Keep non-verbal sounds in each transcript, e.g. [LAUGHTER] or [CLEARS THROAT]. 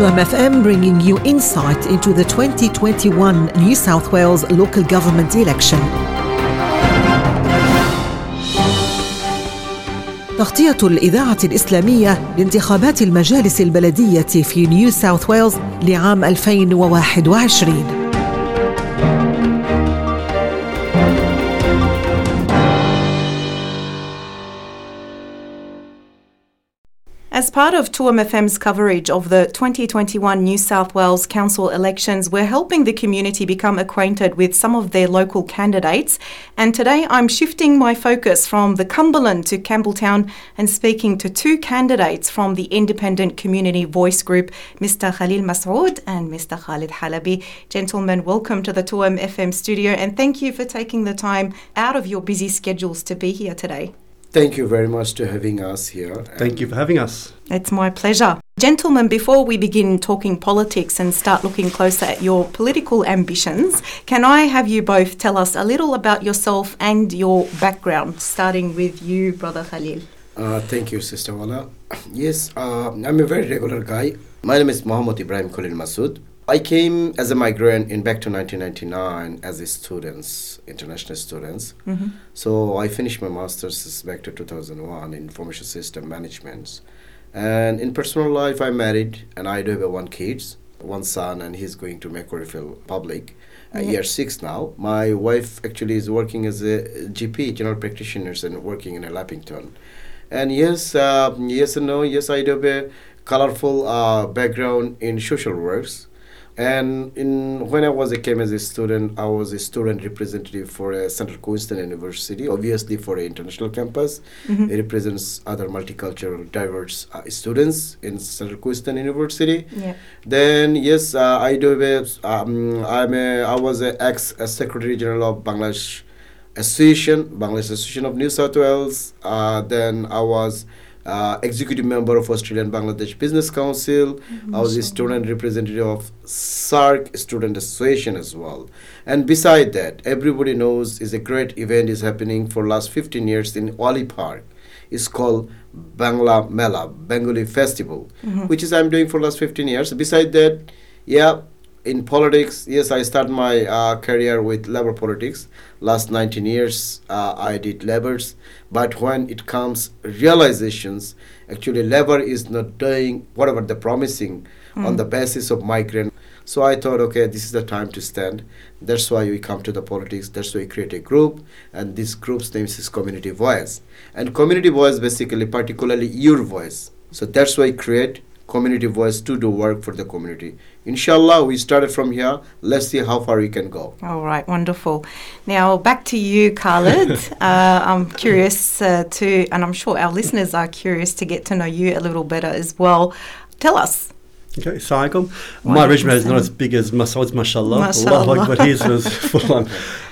2MFM bringing you insight into the 2021 New South Wales local government election. تغطية الإذاعة الإسلامية لانتخابات المجالس البلدية في نيو ساوث ويلز لعام 2021 As part of 2MFM's coverage of the 2021 New South Wales Council elections, we're helping the community become acquainted with some of their local candidates. And today I'm shifting my focus from the Cumberland to Campbelltown and speaking to two candidates from the Independent Community Voice Group, Mr. Khalil Masood and Mr. Khalid Halabi. Gentlemen, welcome to the 2MFM studio and thank you for taking the time out of your busy schedules to be here today. Thank you very much to having us here. Thank you for having us. It's my pleasure. Gentlemen, before we begin talking politics and start looking closer at your political ambitions, can I have you both tell us a little about yourself and your background, starting with you, Brother Khalil? Uh, thank you, Sister Wala. [CLEARS THROAT] Yes, uh, I'm a very regular guy. My name is Mohammad Ibrahim Khalil Masood. I came as a migrant in back to 1999 as a students, international students. Mm-hmm. So I finished my master's back to 2001 in information system management. And in personal life, I'm married and I do have one kids, one son, and he's going to Macquarie Public, uh, year six now. My wife actually is working as a GP, general practitioners, and working in a Leppington. And yes, uh, yes and no. Yes, I do have a colorful uh, background in social works. And in when I was a came as a student, I was a student representative for a Central Queensland University, obviously for an international campus. Mhm. It represents other multicultural, diverse uh, students in Central Queensland University. Yeah. Then yes, uh, I do. Um, I'm a, I was a ex uh, Secretary General of Bangladesh Association, Bangladesh Association of New South Wales. Uh, then I was uh, executive member of Australian Bangladesh Business Council. I was a student representative of SAARC Student Association as well. And beside that, everybody knows is a great event is happening for last 15 years in Wiley Park. It's called Bangla Mela, Bengali Festival, Mhm. which is I'm doing for last 15 years. Beside that, yeah, in politics, yes, I started my uh, career with labor politics. Last 19 years, uh, I did labors. But when it comes realizations, actually, labor is not doing whatever they're promising on Mm. the basis of migrant. So I thought, okay, this is the time to stand. That's why we come to the politics. That's why we create a group, and this group's name is Community Voice. And Community Voice basically, particularly your voice. So that's why I create Community Voice to do work for the community. Inshallah, we started from here. Let's see how far we can go. All right, wonderful. Now back to you, Khalid. [LAUGHS] uh, I'm curious uh, to, and I'm sure our listeners are curious to get to know you a little better as well. Tell us. Okay, Assalamualaikum. Wa My alaikum resume is not as big as Masood's, mashallah. Mashallah. Allahu Akbar, his was full on.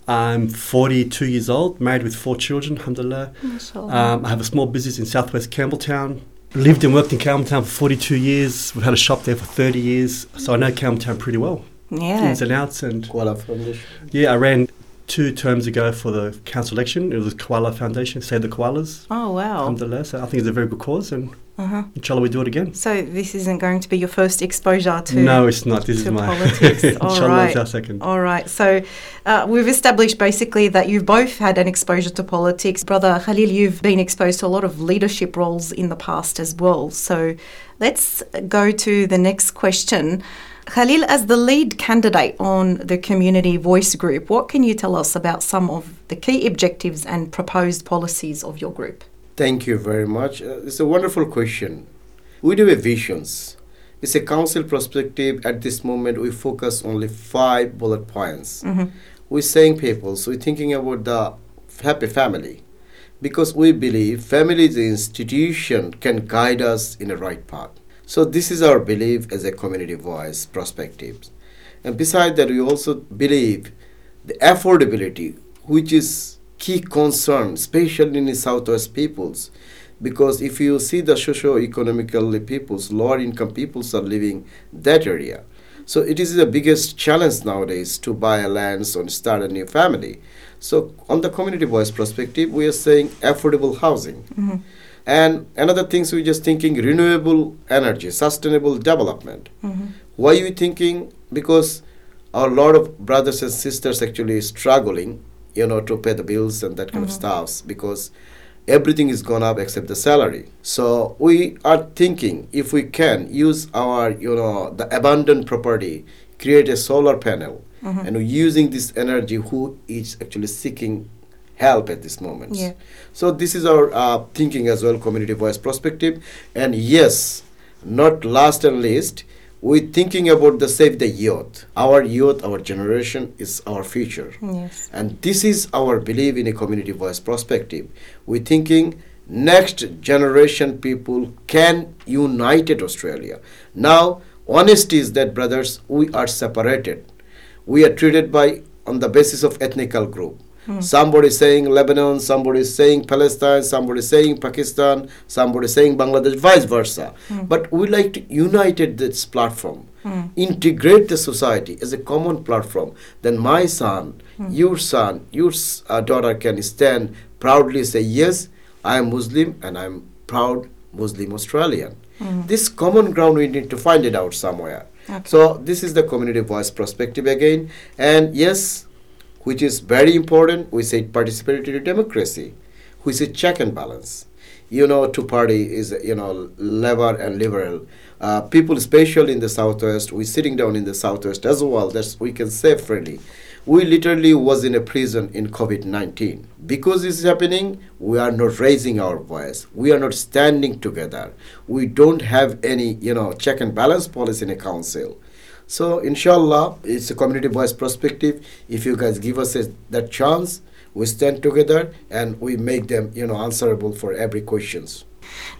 I'm 42 years old, married with four children, alhamdulillah. Um, I have a small business in southwest Campbelltown. Lived and worked in Campbelltown for 42 years. We've had a shop there for 30 years, so I know Campbelltown pretty well. yeah. Ins and outs. And Koala Foundation. yeah, I ran two terms ago for the council election. It was the Koala Foundation, Save the Koalas. Oh wow. Alhamdulillah. So I think it's a very good cause, and Uh-huh. inshallah we do it again. So this isn't going to be your first exposure to no, it's not. This is my politics. All [LAUGHS] inshallah it's our second. All right. So uh, we've established basically that you've both had an exposure to politics. Brother Khalil, you've been exposed to a lot of leadership roles in the past as well. So let's go to the next question. Khalil, as the lead candidate on the Community Voice Group, what can you tell us about some of the key objectives and proposed policies of your group? Thank you very much. Uh, it's a wonderful question. We do have visions. It's a council perspective. At this moment, we focus only five bullet points. Mhm. We're saying people, so we're thinking about the happy family. Because we believe family is an institution can guide us in the right path. So this is our belief as a community voice perspectives. And besides that, we also believe the affordability, which is key concern, especially in the Southwest peoples. Because if you see the socio-economically peoples, lower income peoples are living that area. So it is the biggest challenge nowadays to buy a land and start a new family. So on the community voice perspective, we are saying affordable housing. Mhm. And another things we're just thinking renewable energy, sustainable development. Why you thinking? Because a lot of brothers and sisters actually struggling, you know, to pay the bills and that kind of stuffs because everything is gone up except the salary. So we are thinking if we can use our, you know, the abundant property, create a solar panel, and using this energy, who is actually seeking help at this moment. Yeah. So this is our uh, thinking as well, community voice perspective, and yes, not last and least, we thinking about the save the youth. Our youth, our generation is our future. Yes. And this is our belief in a community voice perspective. We're thinking next generation people can united Australia. Now, honesty is that brothers, we are separated. We are treated by on the basis of ethnical group. Hmm. Somebody saying Lebanon, somebody saying Palestine, somebody saying Pakistan, somebody saying Bangladesh, vice versa. Hmm. But we like to unite this platform, hmm. integrate the society as a common platform. Then my son, your son, your uh, daughter can stand proudly say, yes, I am Muslim and I am proud Muslim Australian. This common ground we need to find it out somewhere. Okay. So this is the community voice perspective again. And yes, which is very important, we say participatory democracy, which is check and balance. You know, two party is you know Labour and Liberal. Uh, people, especially in the southwest, we sitting down in the southwest as well. That's we can say freely. We literally was in a prison in COVID nineteen because this is happening. We are not raising our voice. We are not standing together. We don't have any you know check and balance policy in a council. So inshallah, it's a community voice perspective. If you guys give us a, that chance, we stand together and we make them, you know, answerable for every questions.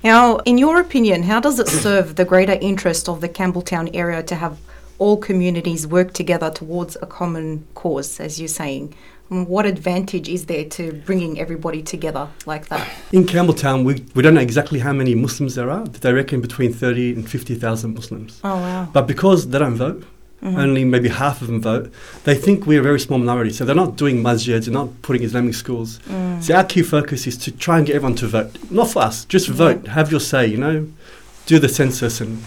Now, in your opinion, how does it serve the greater interest of the Campbelltown area to have all communities work together towards a common cause, as you're saying? Mm, What advantage is there to bringing everybody together like that? In Campbelltown, we, we don't know exactly how many Muslims there are. They reckon between 30 and 50,000 Muslims. Oh, wow. But because they don't vote, only maybe half of them vote, they think we're a very small minority. So they're not doing masjids, they're not putting Islamic schools. So our key focus is to try and get everyone to vote. Not for us, just vote, have your say, you know, do the census and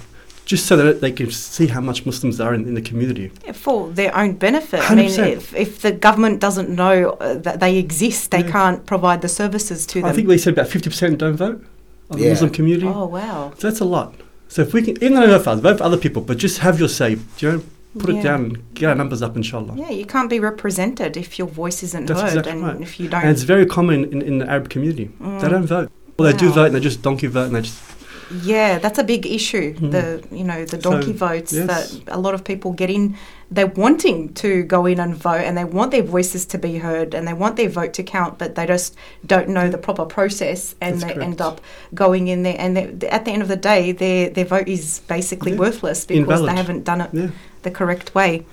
just so that they can see how much Muslims are in, in the community. For their own benefit. I mean, if, if the government doesn't know uh, that they exist, they Yeah. can't provide the services to them. I think they said about 50% don't vote of the Muslim community. oh, wow. So that's a lot. So if we can, even though don't vote for vote for other people, but just have your say, Do you know, put Yeah. it down get our numbers up, inshallah. Yeah, you can't be represented if your voice isn't That's heard exactly and right. if you don't. And it's very common in, in the Arab community. They don't vote. Well, they do vote and they just donkey vote and they just. Yeah, that's a big issue. Hmm. The you know the donkey. So, votes yes. that a lot of people get in. They're wanting to go in and vote, and they want their voices to be heard, and they want their vote to count, but they just don't know the proper process, and That's they correct. end up going in there. And at the end of the day, their their vote is basically Yeah. worthless because Invalid. they haven't done it Yeah. the correct way.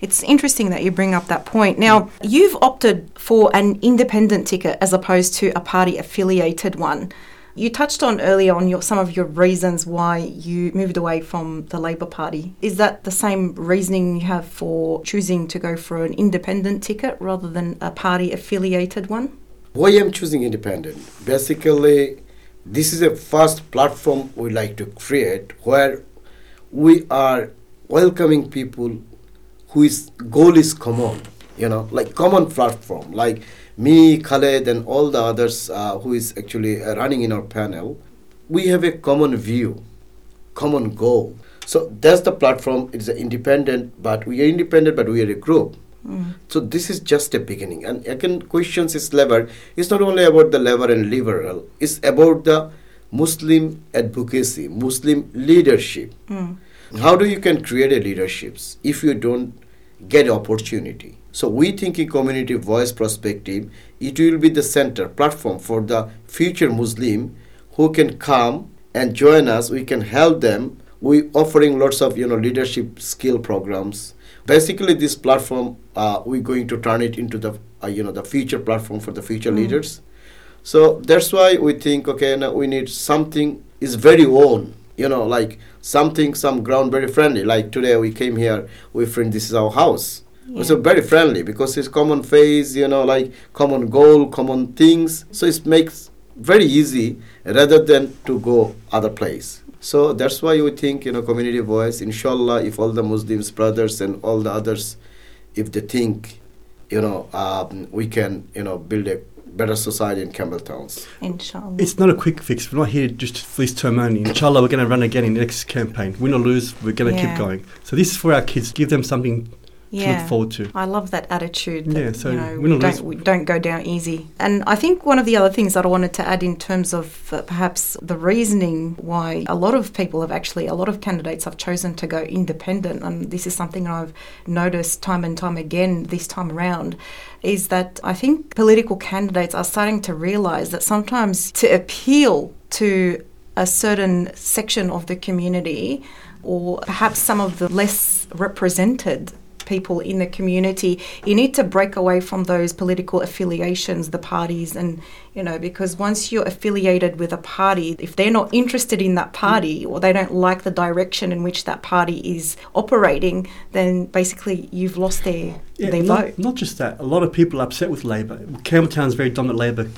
It's interesting that you bring up that point. Now, you've opted for an independent ticket as opposed to a party affiliated one. You touched on earlier on your, some of your reasons why you moved away from the Labor Party. Is that the same reasoning you have for choosing to go for an independent ticket rather than a party affiliated one? Why I'm choosing independent? Basically, this is a first platform we like to create where we are welcoming people whose goal is common, you know, like common platform, like me, Khaled, and all the others uh, who is actually uh, running in our panel. We have a common view, common goal. So that's the platform. It's independent, but we are independent, but we are a group. So this is just a beginning. And again, questions is Labor. It's not only about the Labor and liberal. It's about the Muslim advocacy, Muslim leadership. How do you can create a leaderships if you don't get opportunity? So we think in community voice perspective, it will be the center platform for the future Muslim who can come and join us. We can help them. We offering lots of you know leadership skill programs. Basically, this platform uh, we're going to turn it into the uh, you know the future platform for the future leaders. So that's why we think okay now we need something is very own you know like something some ground very friendly like today we came here we friend this is our house so very friendly because it's common face you know like common goal common things so it makes very easy rather than to go other place. So that's why we think, you know, community voice, inshallah, if all the Muslims, brothers and all the others, if they think, you know, um, we can, you know, build a better society in Campbelltowns. Inshallah. It's not a quick fix. We're not here just for this term only. Inshallah, we're going to run again in the next campaign. Win or lose, we're going to Yeah. keep going. So this is for our kids. Give them something to yeah. look forward to. I love that attitude. That, Yeah, so you know, we don't, we don't go down easy. And I think one of the other things that I wanted to add in terms of uh, perhaps the reasoning why a lot of people have actually, a lot of candidates have chosen to go independent, and this is something I've noticed time and time again this time around, is that I think political candidates are starting to realise that sometimes to appeal to a certain section of the community or perhaps some of the less represented people in the community you need to break away from those political affiliations the parties and you know because once you're affiliated with a party if they're not interested in that party or they don't like the direction in which that party is operating then basically you've lost their their not, vote not just that. A lot of people are upset with Labor. Campbelltown's very dominant Labor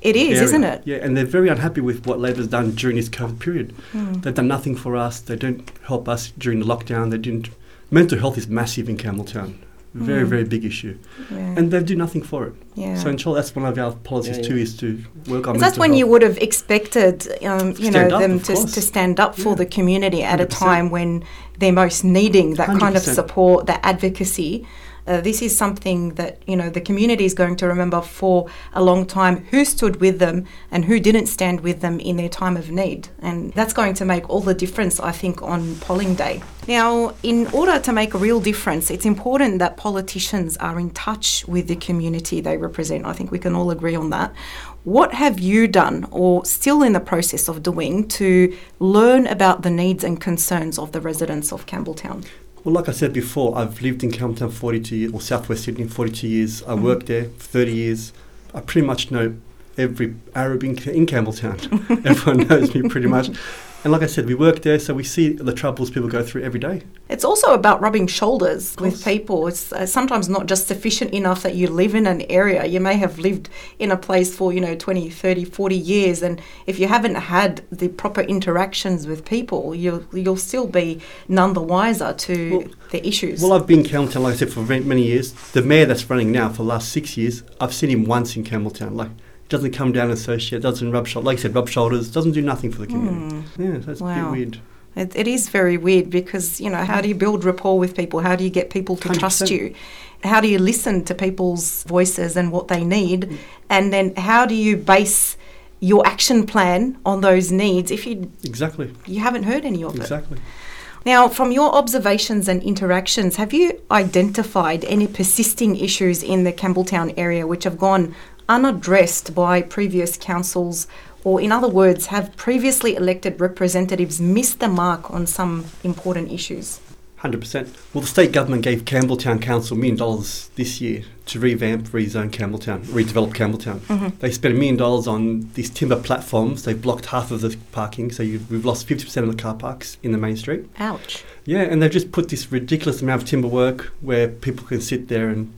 it is area. isn't it Yeah, and they're very unhappy with what Labor's done during this COVID period. Hmm. They've done nothing for us. They don't help us during the lockdown. They didn't. Mental health is massive in Campbelltown. Very, Mm. very big issue. yeah, And they do nothing for it. yeah. So inshallah, that's one of our policies Yeah, too, is to work on Because that's mental when you would have expected, um, you know, up, them to, course. to stand up for Yeah. the community at a 100%. time when they're most needing that kind of support, that advocacy. Uh, this is something that you know the community is going to remember for a long time. Who stood with them and who didn't stand with them in their time of need, and that's going to make all the difference, I think, on polling day. Now, in order to make a real difference, it's important that politicians are in touch with the community they represent. I think we can all agree on that. What have you done or still in the process of doing to learn about the needs and concerns of the residents of Campbelltown? Well, like I said before, I've lived in Campbelltown 42 years, or Southwest Sydney 42 years. I Mhm. worked there for 30 years. I pretty much know every Arab in, in Campbelltown. [LAUGHS] Everyone knows me pretty much. And like I said, we work there, so we see the troubles people go through every day. It's also about rubbing shoulders with people. It's uh, sometimes not just sufficient enough that you live in an area. You may have lived in a place for, you know, 20, 30, 40 years and if you haven't had the proper interactions with people, you'll you'll still be none the wiser to Well- the issues. Well, I've been in Campbelltown, like I said, for many years. The mayor that's running now for the last six years, I've seen him once in Campbelltown. Like, doesn't come down and associate, doesn't rub shoulders, like you said, rub shoulders, doesn't do nothing for the community. Hmm. Yeah, that's a Wow. bit weird. It, it is very weird because, you know, how do you build rapport with people? How do you get people to trust 100%. you? How do you listen to people's voices and what they need? And then how do you base your action plan on those needs if you Exactly, you haven't heard any of it? exactly. Now, from your observations and interactions, have you identified any persisting issues in the Campbelltown area which have gone unaddressed by previous councils? Or, in other words, have previously elected representatives missed the mark on some important issues? Hundred percent. Well, the state government gave Campbelltown Council a million dollars this year to revamp, rezone Campbelltown, redevelop Campbelltown. Mhm. They spent a million dollars on these timber platforms. They blocked half of the parking, so we've lost fifty percent of the car parks in the main street. Ouch. Yeah, and they've just put this ridiculous amount of timber work where people can sit there, and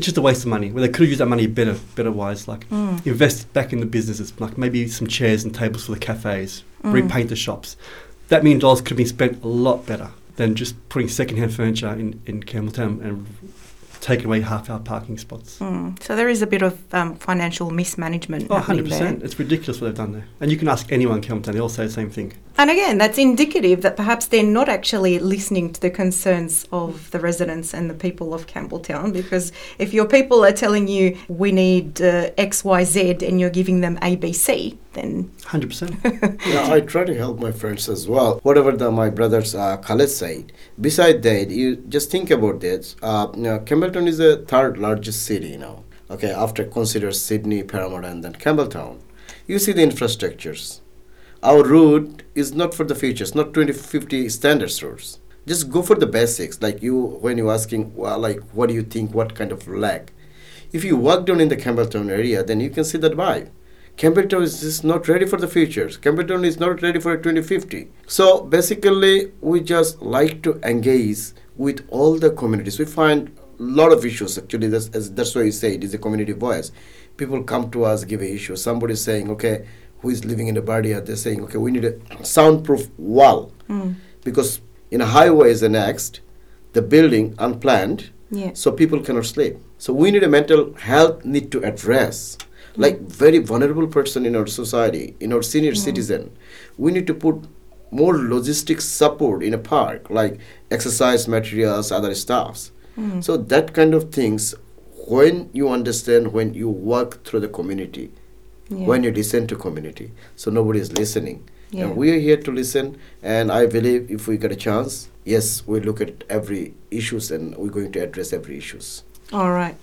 it's just a waste of money. Where they could have used that money better, better wise, like Mm. invest back in the businesses, like maybe some chairs and tables for the cafes, Mm. repaint the shops. That million dollars could have been spent a lot better than just putting second-hand furniture in, in Campbelltown and taking away half our parking spots. Mm. So there is a bit of um, financial mismanagement Oh, 100%. there. It's ridiculous what they've done there. And you can ask anyone in Campbelltown, they all say the same thing. And again, that's indicative that perhaps they're not actually listening to the concerns of the residents and the people of Campbelltown. Because if your people are telling you we need uh, X, Y, Z, and you're giving them A, B, C, then 100%. [LAUGHS] yeah, I try to help my friends as well. Whatever the, my brothers uh, Khaled said. Beside that, you just think about this. Uh, you know, Campbelltown is the third largest city now. Okay, after consider Sydney, Parramatta, and then Campbelltown. You see the infrastructures. Our route is not for the future. It's not 2050 standards routes. Just go for the basics. Like you, when you're asking, well, like, what do you think? What kind of lag? If you walk down in the Campbelltown area, then you can see that vibe. Campbelltown is just not ready for the futures. Campbelltown is not ready for 2050. So basically, we just like to engage with all the communities. We find a lot of issues actually. That's that's why you say it is a community voice. People come to us, give a issue. Somebody saying, okay, who is living in a barrier? They're saying, okay, we need a soundproof wall Mm. because in a highway is annexed, the building unplanned, Yeah. so people cannot sleep. So we need a mental health need to address. Like very vulnerable person in our society, in our senior citizen, we need to put more logistic support in a park, like exercise materials, other stuffs. Mm. So that kind of things, when you understand, when you work through the community, Yeah. when you listen to community, so nobody is listening. Yeah. And we are here to listen, and I believe if we get a chance, yes, we look at every issues and we're going to address every issues. All right.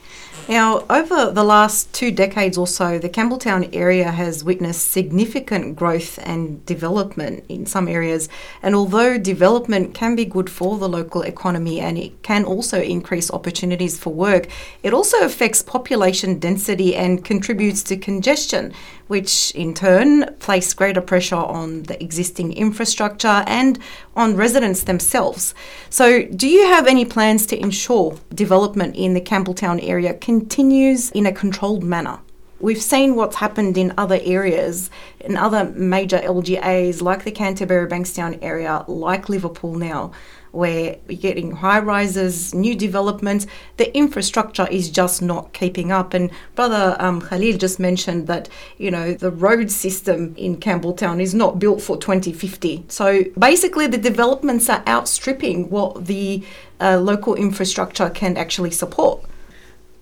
Now, over the last two decades or so, the Campbelltown area has witnessed significant growth and development in some areas. And although development can be good for the local economy and it can also increase opportunities for work, it also affects population density and contributes to congestion, which in turn place greater pressure on the existing infrastructure and on residents themselves. So, do you have any plans to ensure development in the Campbelltown area continues in a controlled manner? We've seen what's happened in other areas, in other major LGAs like the Canterbury Bankstown area, like Liverpool now, where you're getting high rises, new developments. The infrastructure is just not keeping up. And Brother um, Khalil just mentioned that, you know, the road system in Campbelltown is not built for 2050. So basically, the developments are outstripping what the uh, local infrastructure can actually support.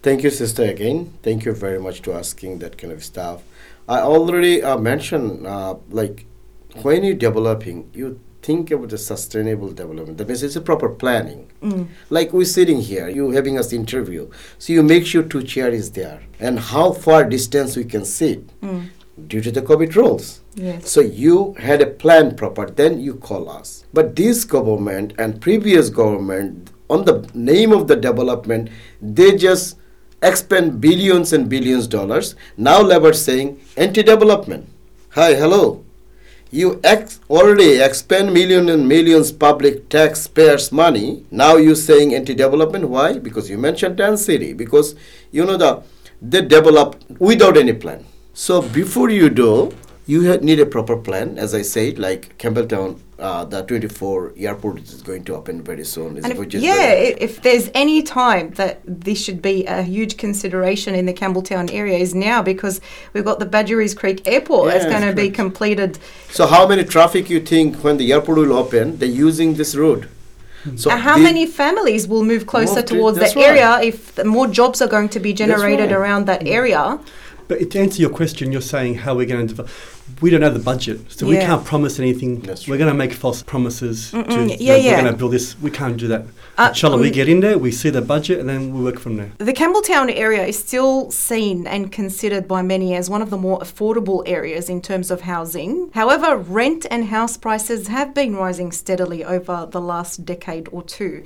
Thank you, sister, again. Thank you very much to asking that kind of stuff. I already uh, mentioned, uh, like, when you're developing, you think about the sustainable development. That means it's a proper planning. Mm. Like we're sitting here, you having us interview. So you make sure two chair is there and how far distance we can sit Mm. due to the COVID rules. Yes. So you had a plan proper, then you call us. But this government and previous government, on the name of the development, they just expend billions and billions dollars. Now Labour saying anti-development. Hi, hello. You ex- already expend millions and millions public taxpayers' money. Now you're saying anti-development. Why? Because you mentioned density. Because you know the they develop without any plan. So before you do, you need a proper plan. As I said, like Campbelltown, uh, the 24 airport is going to open very soon. And if, which is yeah, very- if there's any time that this should be a huge consideration in the Campbelltown area is now because we've got the Badgerys Creek Airport that's going to be completed. So how many traffic you think when the airport will open? They're using this road. So And how many families will move closer Move to- towards that's that right. area if the more jobs are going to be generated right. around that area? But to answer your question, you're saying how we're going to develop. We don't have the budget, so we can't promise anything. That's we're going to make false promises. To, Mm-mm, you yeah, know, yeah. We're going to build this. We can't do that. Uh, Inshallah, we get in there, we see the budget, and then we work from there. The Campbelltown area is still seen and considered by many as one of the more affordable areas in terms of housing. However, rent and house prices have been rising steadily over the last decade or two.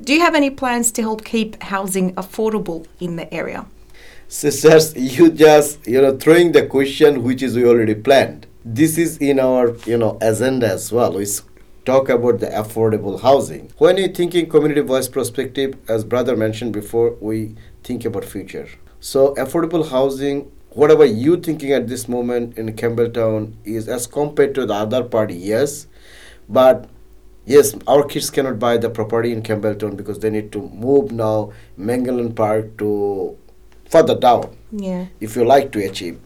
Do you have any plans to help keep housing affordable in the area? Sisters you just you know throwing the question which is we already planned. This is in our you know agenda as well. We talk about the affordable housing. When you're thinking community voice perspective as brother mentioned before we think about future. So affordable housing whatever you thinking at this moment in campbelltown is as compared to the other party yes. But yes our kids cannot buy the property in campbelltown because they need to move now Menangle Park to further down Yeah. if you like to achieve.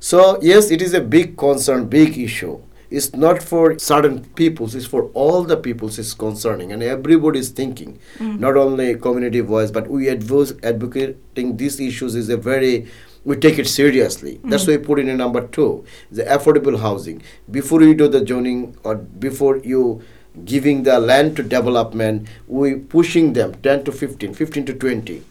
So yes, it is a big concern, big issue. It's not for certain peoples, it's for all the peoples it's concerning and everybody is thinking. Mm. Not only community voice, but we advocate advocating these issues is a very we take it seriously. That's mm. why we put in a number two, the affordable housing. Before you do the zoning or before you giving the land to development, we pushing them 10 to 15, 15 to 20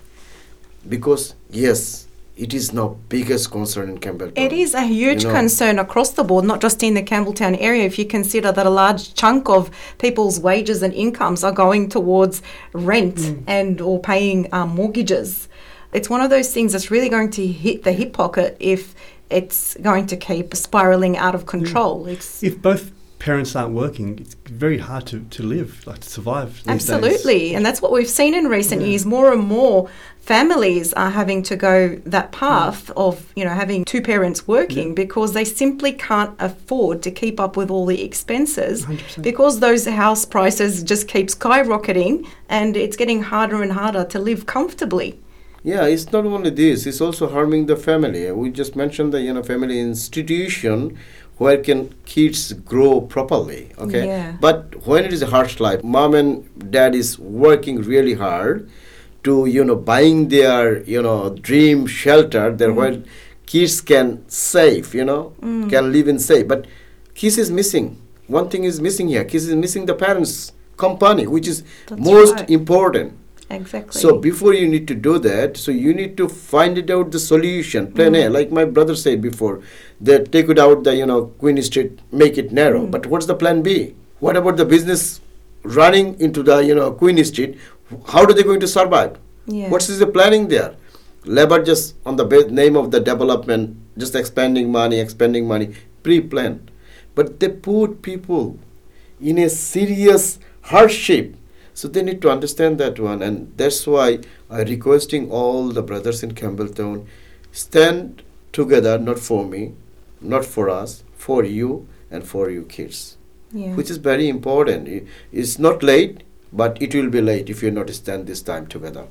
because yes it is now biggest concern in campbelltown It is a huge You know. concern across the board, not just in the Campbelltown area. If you consider that a large chunk of people's wages and incomes are going towards rent Mm. and or paying um, mortgages, it's one of those things that's really going to hit the hip pocket if it's going to keep spiraling out of control. It's If both parents aren't working, it's very hard to, to live, like to survive. these days. Absolutely. And that's what we've seen in recent Yeah. years. More and more families are having to go that path mm. of, you know, having two parents working because they simply can't afford to keep up with all the expenses 100%. because those house prices just keep skyrocketing and it's getting harder and harder to live comfortably. Yeah, it's not only this; it's also harming the family. We just mentioned the you know family institution where can kids grow properly. Okay, Yeah. but when it is a harsh life, mom and dad is working really hard to you know buying their you know dream shelter there mm. where kids can save you know mm. can live in safe. But kids is missing. One thing is missing here. Kids is missing the parents' company, which is That's most right. important. Exactly. So before you need to do that, so you need to find it out the solution, plan mm-hmm. A. Like my brother said before, that take it out the you know Queen Street, make it narrow. Mm-hmm. But what's the plan B? What about the business running into the you know Queen Street? How are they going to survive? Yeah. What is the planning there? Labor just on the ba- name of the development, just expanding money, expanding money, pre-planned. But they put people in a serious hardship. So they need to understand that one, and that's why I'm requesting all the brothers in Campbelltown stand together, not for me, not for us, for you and for you kids, yeah. which is very important. It's not late, but it will be late if you not stand this time together.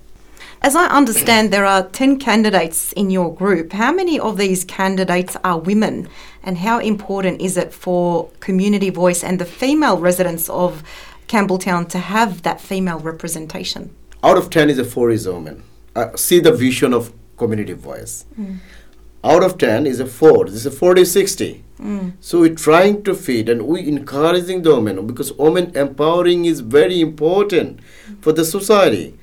As I understand, there are 10 candidates in your group. How many of these candidates are women? And how important is it for community voice and the female residents of Campbelltown to have that female representation? Out of 10 is a 4 is a woman. Uh, see the vision of community voice. Out of 10 is a 4. This is a 40 60. So we're trying to feed and we're encouraging the women because women empowering is very important for the society.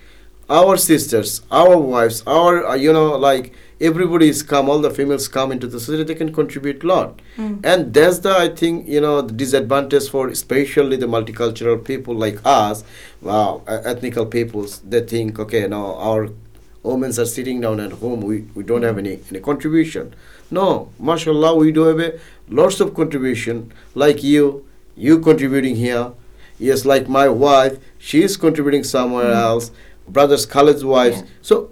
Our sisters, our wives, our uh, you know like everybody is come, all the females come into the society. They can contribute a lot, and that's the I think you know the disadvantage for especially the multicultural people like us, wow, uh, ethnical peoples. They think okay, now our women are sitting down at home. We, we don't have any any contribution. No, mashallah, we do have a lots of contribution. Like you, you contributing here. Yes, like my wife, she is contributing somewhere else. Brothers, college wives. Yeah. So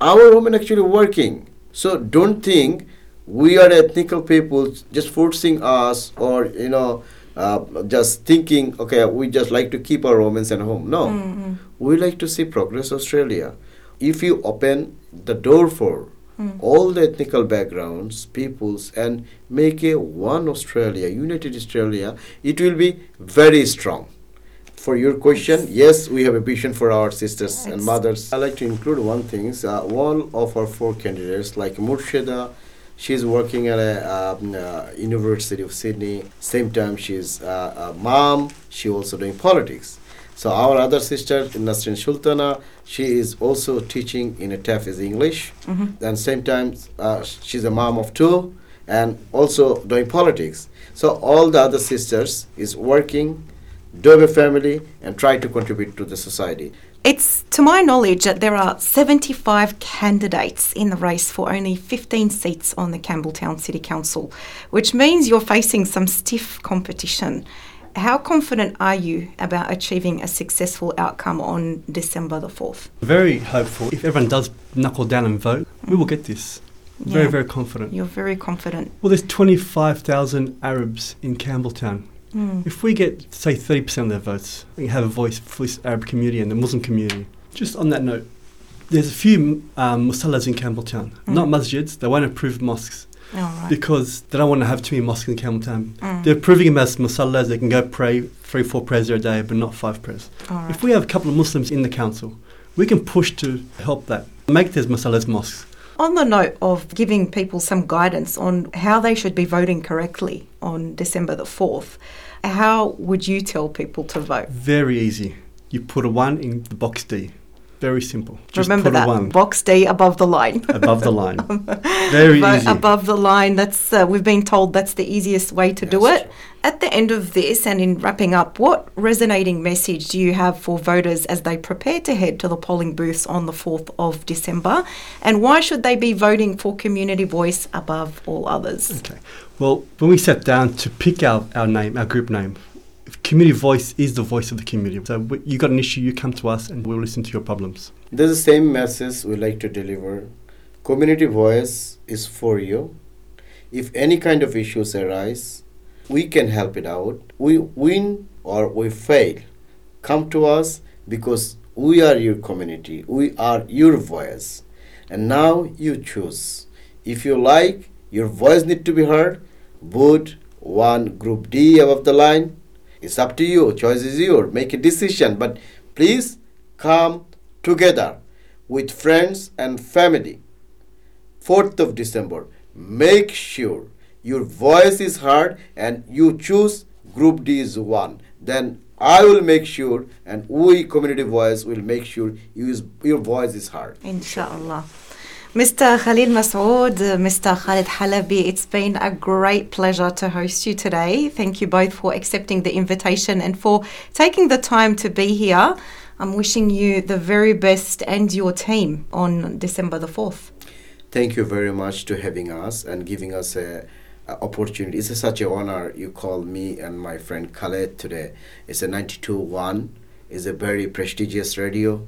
our women actually working. So don't think we are ethnical people just forcing us or you know uh, just thinking okay we just like to keep our women at home. No, we like to see progress Australia. If you open the door for all the ethnical backgrounds, peoples, and make a one Australia, united Australia, it will be very strong. For your question, yes, we have a vision for our sisters and mothers. I like to include one thing. Uh, one of our four candidates, like Murshida, she's working at a um, uh, University of Sydney. Same time, she's uh, a mom. She also doing politics. So our other sister, Nasrin Sultana, she is also teaching in a TAFE is English. And same time, uh, she's a mom of two and also doing politics. So all the other sisters is working, do have a family, and try to contribute to the society. It's to my knowledge that there are 75 candidates in the race for only 15 seats on the Campbelltown City Council, which means you're facing some stiff competition. How confident are you about achieving a successful outcome on December the 4th? Very hopeful. If everyone does knuckle down and vote, we will get this. Very, Yeah. very confident. You're very confident. Well, there's 25,000 Arabs in Campbelltown. Hmm. If we get, say, 30% of their votes, we have a voice for this Arab community and the Muslim community. Just on that note, there's a few um, musallas in Campbelltown, hmm. not masjids. They won't approve mosques All right. because they don't want to have too many mosques in Campbelltown. Hmm. They're approving them as musallas. They can go pray three, four prayers a day, but not five prayers. All right. If we have a couple of Muslims in the council, we can push to help that. Make these musallas mosques. On the note of giving people some guidance on how they should be voting correctly on December the 4th, how would you tell people to vote? Very easy. You put a one in the box D. Very simple. Just Remember put a that one box D above the line. above the line. [LAUGHS] Very Abo- easy. above the line. That's uh, we've been told that's the easiest way to do That's it. At the end of this, and in wrapping up, what resonating message do you have for voters as they prepare to head to the polling booths on the fourth of December? And why should they be voting for Community Voice above all others? Okay. Well, when we sat down to pick out our name, our group name, community voice is the voice of the community. So you got an issue, you come to us, and we'll listen to your problems. There's the same message we like to deliver. Community voice is for you. If any kind of issues arise, we can help it out. We win or we fail. Come to us because we are your community. We are your voice. And now you choose. If you like, your voice need to be heard. Vote one group D above the line. It's up to you. Choice is yours. Make a decision. But please come together with friends and family. 4th of December. Make sure your voice is heard and you choose group D is one. Then I will make sure and we community voice will make sure you, your voice is heard. Inshallah. Mr. Khalid Masood, Mr. Khalid Halabi, it's been a great pleasure to host you today. Thank you both for accepting the invitation and for taking the time to be here. I'm wishing you the very best and your team on December the 4th. Thank you very much to having us and giving us a, a opportunity. It's a, such an honor you call me and my friend Khaled today. It's a 92.1. It's a very prestigious radio.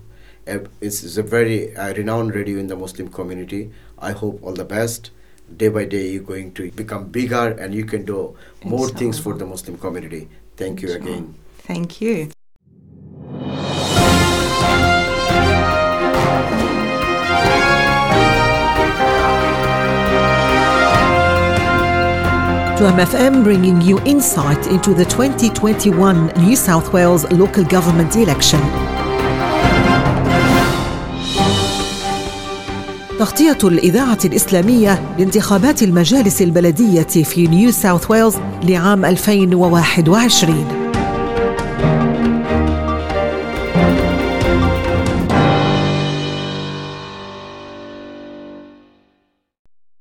Uh, It's, it's a very uh, renowned radio in the Muslim community. I hope all the best. Day by day, you're going to become bigger and you can do more things for the Muslim community. Thank you again. Thank you. 2MFM bringing you insight into the 2021 New South Wales local government election. تغطية الإذاعة الإسلامية لانتخابات المجالس البلدية في نيو ساوث ويلز لعام 2021